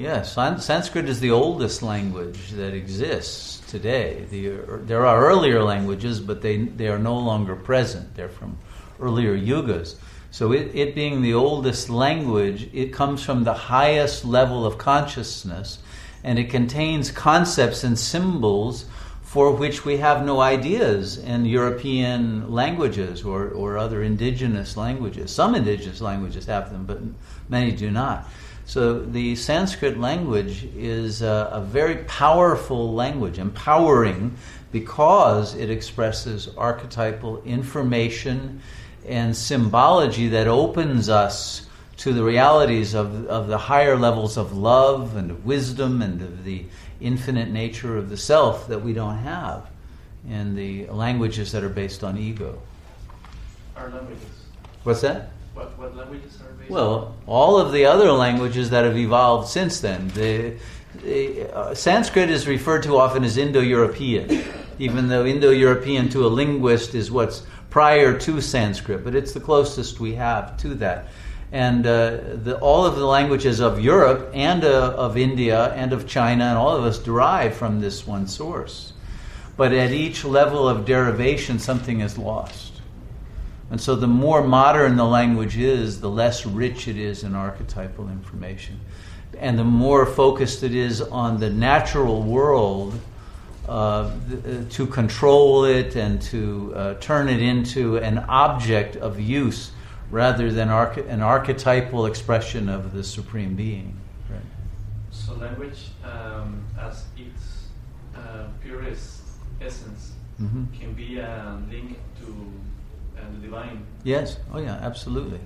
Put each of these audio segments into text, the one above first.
Yes, Sanskrit is the oldest language that exists today. The, there are earlier languages, but they, they are no longer present. They're from earlier yugas. So, it, it being the oldest language, it comes from the highest level of consciousness, and it contains concepts and symbols for which we have no ideas in European languages or, or other indigenous languages. Some indigenous languages have them, but many do not. So the Sanskrit language is a, a, very powerful language, empowering because it expresses archetypal information and symbology that opens us to the realities of, of the higher levels of love and of wisdom and of the infinite nature of the self that we don't have in the languages that are based on ego. Our languages. What's that? What, what languages are based Well, all of the other languages that have evolved since then. The, the uh, Sanskrit is referred to often as Indo European, even though Indo European to a linguist is what's prior to Sanskrit, but it's the closest we have to that. And uh, the, all of the languages of Europe and uh, of India and of China and all of us derive from this one source. But at each level of derivation, something is lost. And so the more modern the language is, the less rich it is in archetypal information. And the more focused it is on the natural world uh, to control it and to uh, turn it into an object of use rather than arch- an archetypal expression of the Supreme Being. Right. So, language, um, as its uh, purest essence, mm-hmm. can be a link to uh, divine. Yes. Oh, yeah. Absolutely.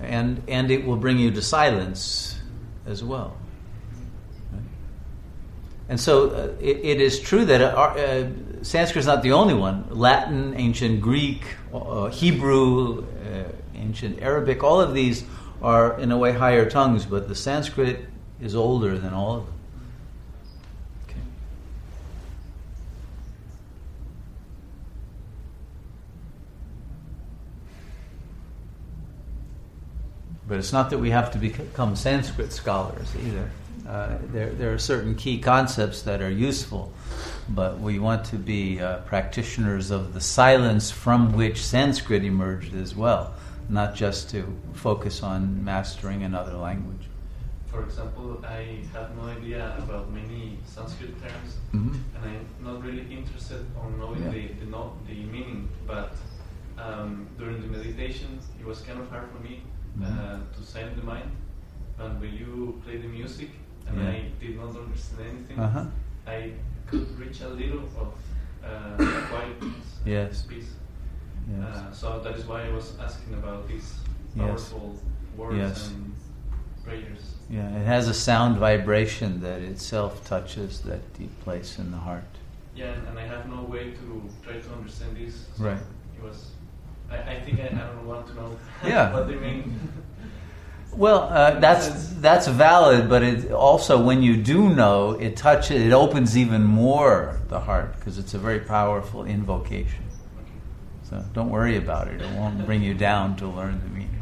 And and it will bring you to silence as well. And so uh, it, it is true that uh, uh, Sanskrit is not the only one. Latin, ancient Greek, uh, Hebrew, uh, ancient Arabic, all of these are in a way higher tongues, but the Sanskrit is older than all of them. But it's not that we have to become Sanskrit scholars either. Uh, there, there are certain key concepts that are useful, but we want to be uh, practitioners of the silence from which Sanskrit emerged as well, not just to focus on mastering another language. For example, I have no idea about many Sanskrit terms, mm-hmm. and I'm not really interested on knowing yeah. the, the, no, the meaning, but um, during the meditation, it was kind of hard for me mm-hmm. uh, to silence the mind. And when you play the music, and yeah. I did not understand anything. Uh-huh. I could reach a little of uh, quietness, yes. peace. Yes. Uh, so that is why I was asking about these powerful yes. words yes. and prayers. Yeah, it has a sound vibration that itself touches that deep place in the heart. Yeah, and, and I have no way to try to understand this. So right. It was. I, I think I, I don't want to know yeah. what they mean. Well, uh, that's that's valid, but it also when you do know, it touches, it opens even more the heart because it's a very powerful invocation. So don't worry about it; it won't bring you down to learn the meaning.